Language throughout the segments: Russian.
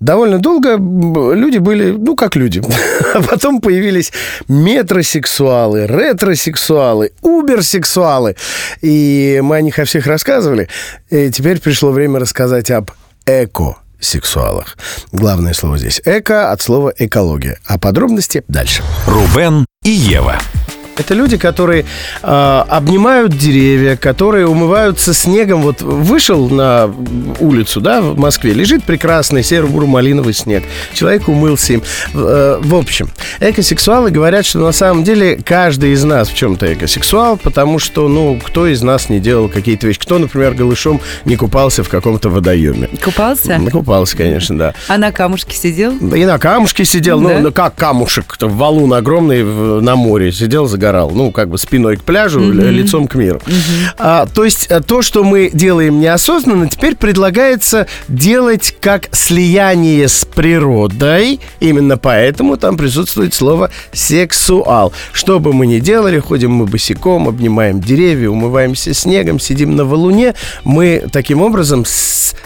Довольно долго люди были, ну, как люди. А потом появились метросексуалы, ретросексуалы, уберсексуалы. И мы о них о всех рассказывали. И теперь пришло время рассказать об эко сексуалах. Главное слово здесь эко от слова экология. А подробности дальше. Рубен и Ева. Это люди, которые э, обнимают деревья, которые умываются снегом. Вот вышел на улицу, да, в Москве, лежит прекрасный серо-буро-малиновый снег. Человек умылся им. Э, в общем, экосексуалы говорят, что на самом деле каждый из нас в чем-то экосексуал, потому что, ну, кто из нас не делал какие-то вещи? Кто, например, голышом не купался в каком-то водоеме? Купался? Купался, конечно, да. А на камушке сидел? И на камушке сидел. Да? Ну, ну, как камушек? Валун огромный на море. Сидел, за загорал. Ну, как бы спиной к пляжу, mm-hmm. лицом к миру. Mm-hmm. А, то есть э, то, что мы делаем неосознанно, теперь предлагается делать как слияние с природой. Именно поэтому там присутствует слово сексуал. Что бы мы ни делали, ходим мы босиком, обнимаем деревья, умываемся снегом, сидим на валуне, мы таким образом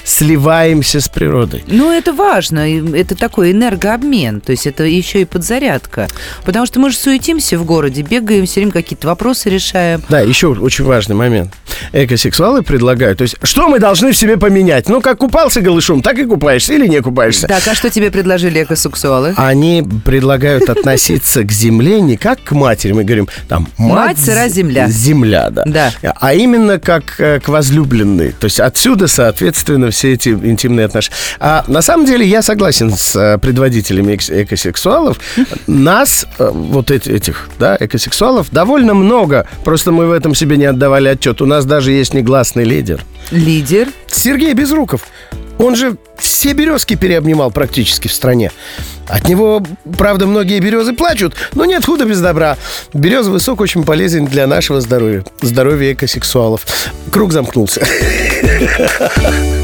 сливаемся с природой. Ну, это важно. Это такой энергообмен. То есть это еще и подзарядка. Потому что мы же суетимся в городе, бегаем, все время какие-то вопросы решаем. Да, еще очень важный момент. Экосексуалы предлагают, то есть что мы должны в себе поменять? Ну, как купался голышом, так и купаешься или не купаешься. Так, а что тебе предложили экосексуалы? Они предлагают относиться к земле не как к матери, мы говорим, там, мать, мать сыра земля. Земля, да. да. А именно как э, к возлюбленной. То есть отсюда, соответственно, все эти интимные отношения. А на самом деле я согласен с э, предводителями экосексуалов. Нас, э, вот этих, да, экосексуалов, довольно много. Просто мы в этом себе не отдавали отчет. У нас даже есть негласный лидер. Лидер? Сергей Безруков. Он же все березки переобнимал практически в стране. От него, правда, многие березы плачут, но нет худа без добра. Березовый сок очень полезен для нашего здоровья. Здоровья экосексуалов. Круг замкнулся.